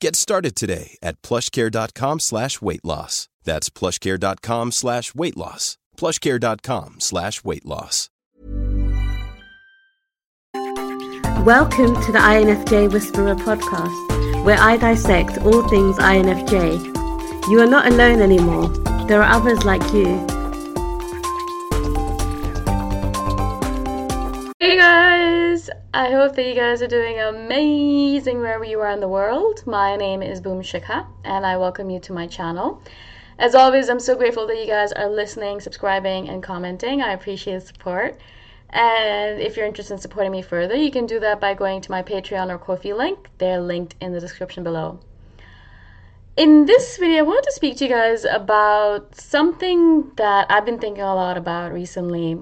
Get started today at plushcare.com slash weight loss. That's plushcare.com slash weight loss. plushcare.com slash weight loss. Welcome to the INFJ Whisperer podcast, where I dissect all things INFJ. You are not alone anymore. There are others like you. I hope that you guys are doing amazing wherever you are in the world. My name is Boom Shikha, and I welcome you to my channel. As always, I'm so grateful that you guys are listening, subscribing, and commenting. I appreciate the support. And if you're interested in supporting me further, you can do that by going to my Patreon or Ko-fi link. They're linked in the description below. In this video, I want to speak to you guys about something that I've been thinking a lot about recently.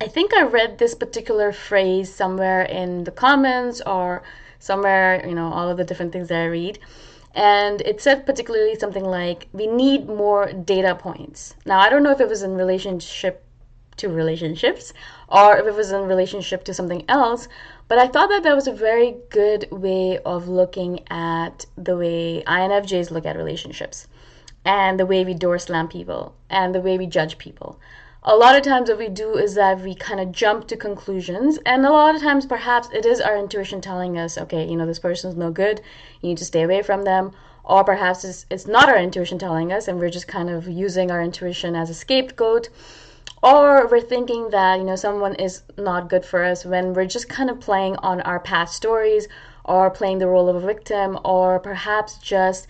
I think I read this particular phrase somewhere in the comments or somewhere, you know, all of the different things that I read. And it said particularly something like, we need more data points. Now, I don't know if it was in relationship to relationships or if it was in relationship to something else but i thought that that was a very good way of looking at the way infjs look at relationships and the way we door slam people and the way we judge people a lot of times what we do is that we kind of jump to conclusions and a lot of times perhaps it is our intuition telling us okay you know this person's no good you need to stay away from them or perhaps it's, it's not our intuition telling us and we're just kind of using our intuition as a scapegoat or we're thinking that you know someone is not good for us when we're just kind of playing on our past stories or playing the role of a victim or perhaps just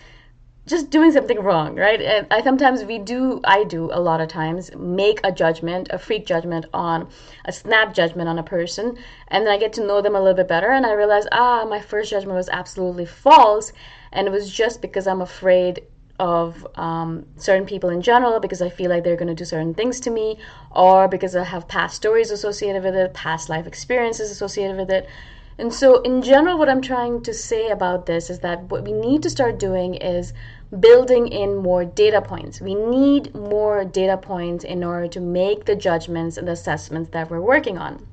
just doing something wrong, right? And I sometimes we do, I do a lot of times make a judgment, a freak judgment on a snap judgment on a person, and then I get to know them a little bit better, and I realize, ah, my first judgment was absolutely false, and it was just because I'm afraid of um, certain people in general because I feel like they're going to do certain things to me, or because I have past stories associated with it, past life experiences associated with it. And so, in general, what I'm trying to say about this is that what we need to start doing is building in more data points. We need more data points in order to make the judgments and assessments that we're working on.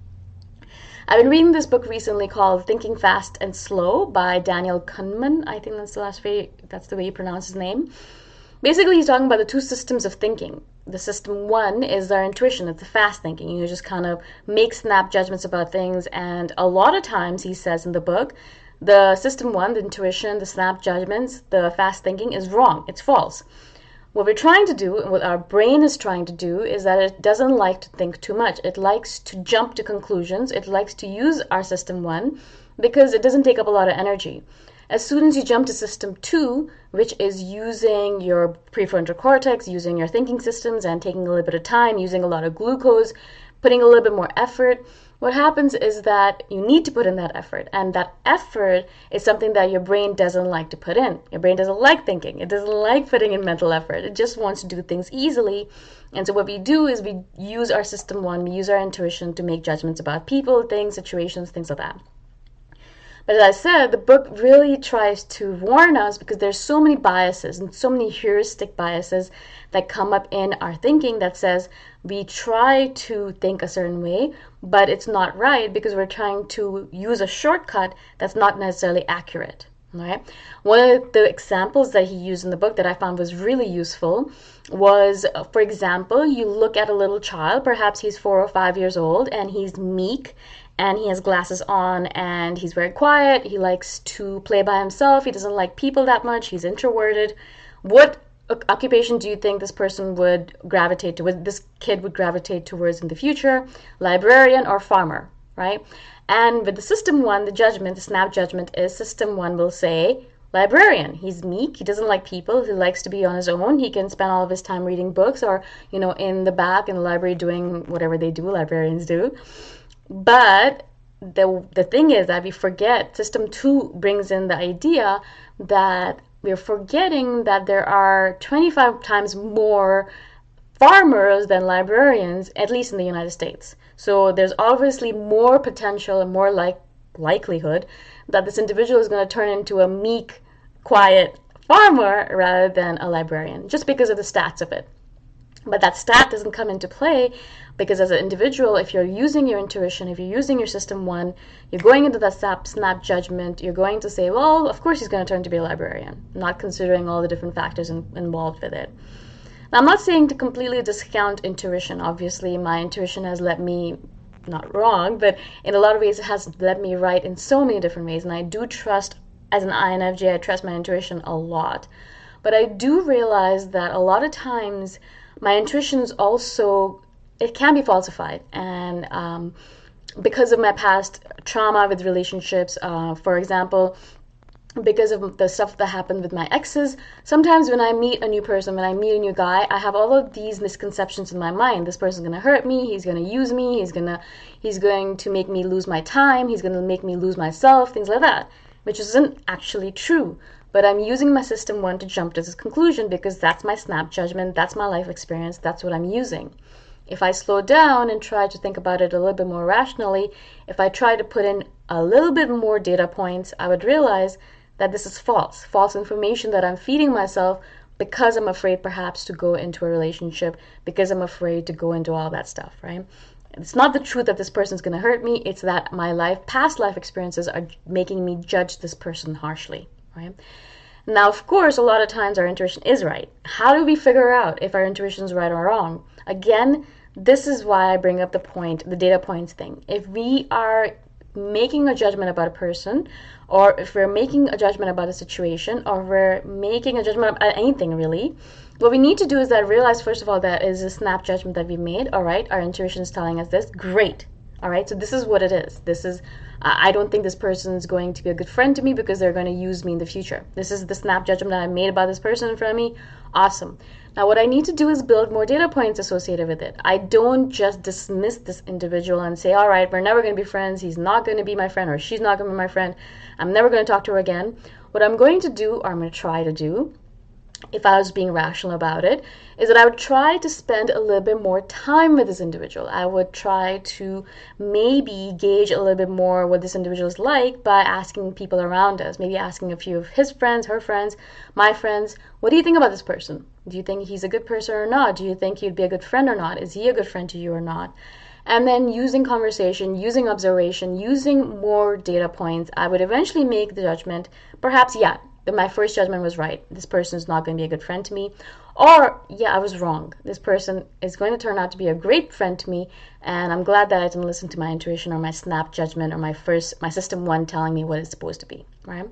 I've been reading this book recently called Thinking Fast and Slow by Daniel Kahneman. I think that's the last way that's the way you pronounce his name. Basically, he's talking about the two systems of thinking. The system one is our intuition, it's the fast thinking. You just kind of make snap judgments about things, and a lot of times, he says in the book, the system one, the intuition, the snap judgments, the fast thinking is wrong. It's false. What we're trying to do, and what our brain is trying to do, is that it doesn't like to think too much. It likes to jump to conclusions. It likes to use our system one because it doesn't take up a lot of energy. As soon as you jump to system two, which is using your prefrontal cortex, using your thinking systems, and taking a little bit of time, using a lot of glucose, putting a little bit more effort, what happens is that you need to put in that effort and that effort is something that your brain doesn't like to put in. Your brain doesn't like thinking. It doesn't like putting in mental effort. It just wants to do things easily. And so what we do is we use our system one. We use our intuition to make judgments about people things situations things like that but as I said, the book really tries to warn us because there's so many biases and so many heuristic biases that come up in our thinking that says we try to think a certain way, but it's not right because we're trying to use a shortcut that's not necessarily accurate. Right. One of the examples that he used in the book that I found was really useful was, for example, you look at a little child, perhaps he's four or five years old, and he's meek and he has glasses on and he's very quiet. He likes to play by himself. He doesn't like people that much. He's introverted. What occupation do you think this person would gravitate to? This kid would gravitate towards in the future? Librarian or farmer, right? And with the system one, the judgment, the snap judgment is system one will say librarian. He's meek. He doesn't like people. He likes to be on his own. He can spend all of his time reading books or, you know, in the back in the library doing whatever they do, librarians do. But the the thing is that we forget system 2 brings in the idea that we're forgetting that there are 25 times more farmers than librarians at least in the United States. So there's obviously more potential and more like likelihood that this individual is going to turn into a meek, quiet farmer rather than a librarian just because of the stats of it. But that stat doesn't come into play because as an individual, if you're using your intuition, if you're using your system one, you're going into that snap, snap judgment, you're going to say, well, of course he's going to turn to be a librarian, not considering all the different factors in, involved with it. Now, I'm not saying to completely discount intuition. Obviously, my intuition has led me not wrong, but in a lot of ways it has led me right in so many different ways. And I do trust, as an INFJ, I trust my intuition a lot. But I do realize that a lot of times my intuition is also it can be falsified. And um, because of my past trauma with relationships uh, for example because of the stuff that happened with my exes sometimes when i meet a new person when i meet a new guy i have all of these misconceptions in my mind. This person's going to hurt me he's going to use me he's going to he's going to make me lose my time he's going to make me lose myself things like that which isn't actually true but i'm using my system one to jump to this conclusion because that's my snap judgment that's my life experience that's what i'm using if I slow down and try to think about it a little bit more rationally, if I try to put in a little bit more data points, I would realize that this is false, false information that I'm feeding myself because I'm afraid perhaps to go into a relationship, because I'm afraid to go into all that stuff, right? It's not the truth that this person's going to hurt me, it's that my life, past life experiences are making me judge this person harshly, right? Now, of course, a lot of times our intuition is right. How do we figure out if our intuition is right or wrong? Again, this is why I bring up the point, the data points thing. If we are making a judgment about a person, or if we're making a judgment about a situation, or we're making a judgment about anything really, what we need to do is that realize first of all that is a snap judgment that we made. All right, our intuition is telling us this. Great. All right, so this is what it is. This is, uh, I don't think this person is going to be a good friend to me because they're going to use me in the future. This is the snap judgment that I made about this person in front of me. Awesome. Now, what I need to do is build more data points associated with it. I don't just dismiss this individual and say, all right, we're never going to be friends. He's not going to be my friend or she's not going to be my friend. I'm never going to talk to her again. What I'm going to do, or I'm going to try to do, if I was being rational about it, is that I would try to spend a little bit more time with this individual. I would try to maybe gauge a little bit more what this individual is like by asking people around us, maybe asking a few of his friends, her friends, my friends, what do you think about this person? Do you think he's a good person or not? Do you think he'd be a good friend or not? Is he a good friend to you or not? And then using conversation, using observation, using more data points, I would eventually make the judgment perhaps, yeah, that my first judgment was right. This person is not going to be a good friend to me. Or, yeah, I was wrong. This person is going to turn out to be a great friend to me, and I'm glad that I didn't listen to my intuition or my snap judgment or my first, my system one telling me what it's supposed to be, right?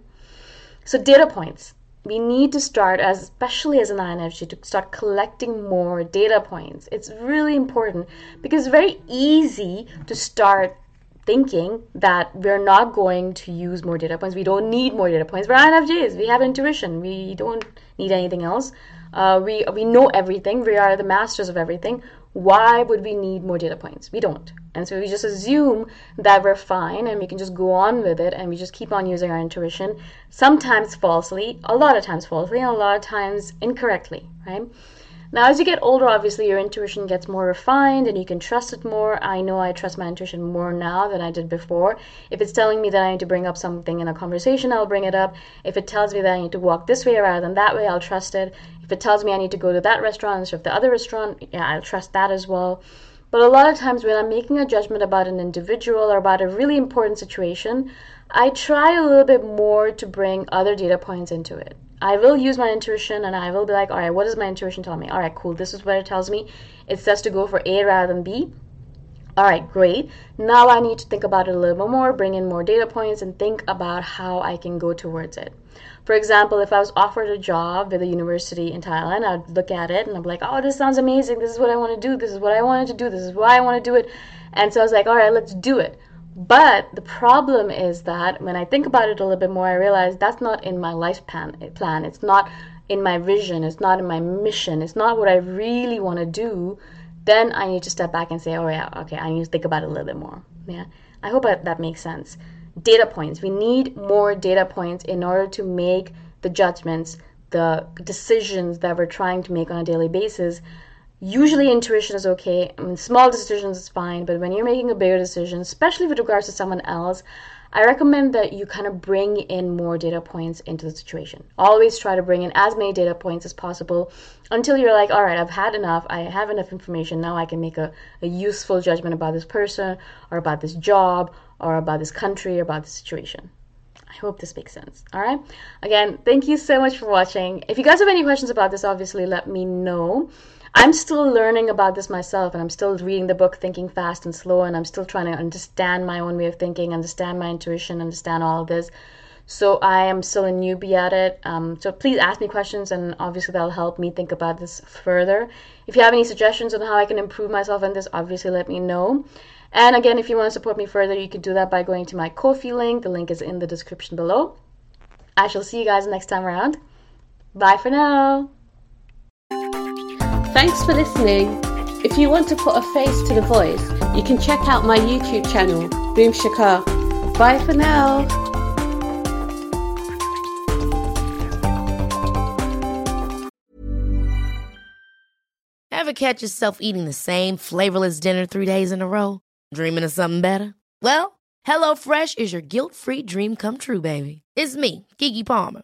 So, data points. We need to start, as, especially as an INFJ, to start collecting more data points. It's really important because it's very easy to start thinking that we're not going to use more data points. We don't need more data points. We're INFJs. We have intuition. We don't need anything else. Uh, we we know everything. We are the masters of everything. Why would we need more data points? We don't. And so we just assume that we're fine and we can just go on with it and we just keep on using our intuition, sometimes falsely, a lot of times falsely, and a lot of times incorrectly, right? Now, as you get older, obviously your intuition gets more refined and you can trust it more. I know I trust my intuition more now than I did before. If it's telling me that I need to bring up something in a conversation, I'll bring it up. If it tells me that I need to walk this way rather than that way, I'll trust it. If it tells me I need to go to that restaurant instead of the other restaurant, yeah, I'll trust that as well. But a lot of times when I'm making a judgment about an individual or about a really important situation, I try a little bit more to bring other data points into it. I will use my intuition and I will be like, all right, what does my intuition tell me? All right, cool. This is what it tells me. It says to go for A rather than B. All right, great. Now I need to think about it a little bit more, bring in more data points, and think about how I can go towards it. For example, if I was offered a job with a university in Thailand, I'd look at it and I'd be like, oh, this sounds amazing. This is what I want to do. This is what I wanted to do. This is why I want to do it. And so I was like, all right, let's do it. But the problem is that when I think about it a little bit more, I realize that's not in my life plan. Plan. It's not in my vision. It's not in my mission. It's not what I really want to do. Then I need to step back and say, oh yeah, okay, I need to think about it a little bit more. Yeah, I hope that makes sense. Data points. We need more data points in order to make the judgments, the decisions that we're trying to make on a daily basis usually intuition is okay. I mean, small decisions is fine, but when you're making a bigger decision, especially with regards to someone else, I recommend that you kind of bring in more data points into the situation. Always try to bring in as many data points as possible until you're like, all right, I've had enough. I have enough information. Now I can make a, a useful judgment about this person or about this job or about this country or about the situation. I hope this makes sense. All right. Again, thank you so much for watching. If you guys have any questions about this, obviously let me know. I'm still learning about this myself, and I'm still reading the book Thinking Fast and Slow, and I'm still trying to understand my own way of thinking, understand my intuition, understand all of this. So I am still a newbie at it. Um, so please ask me questions, and obviously that'll help me think about this further. If you have any suggestions on how I can improve myself in this, obviously let me know. And again, if you want to support me further, you can do that by going to my Ko-fi link. The link is in the description below. I shall see you guys next time around. Bye for now. Thanks for listening. If you want to put a face to the voice, you can check out my YouTube channel, Boom Shikha. Bye for now. Ever catch yourself eating the same flavorless dinner three days in a row? Dreaming of something better? Well, HelloFresh is your guilt free dream come true, baby. It's me, Keke Palmer.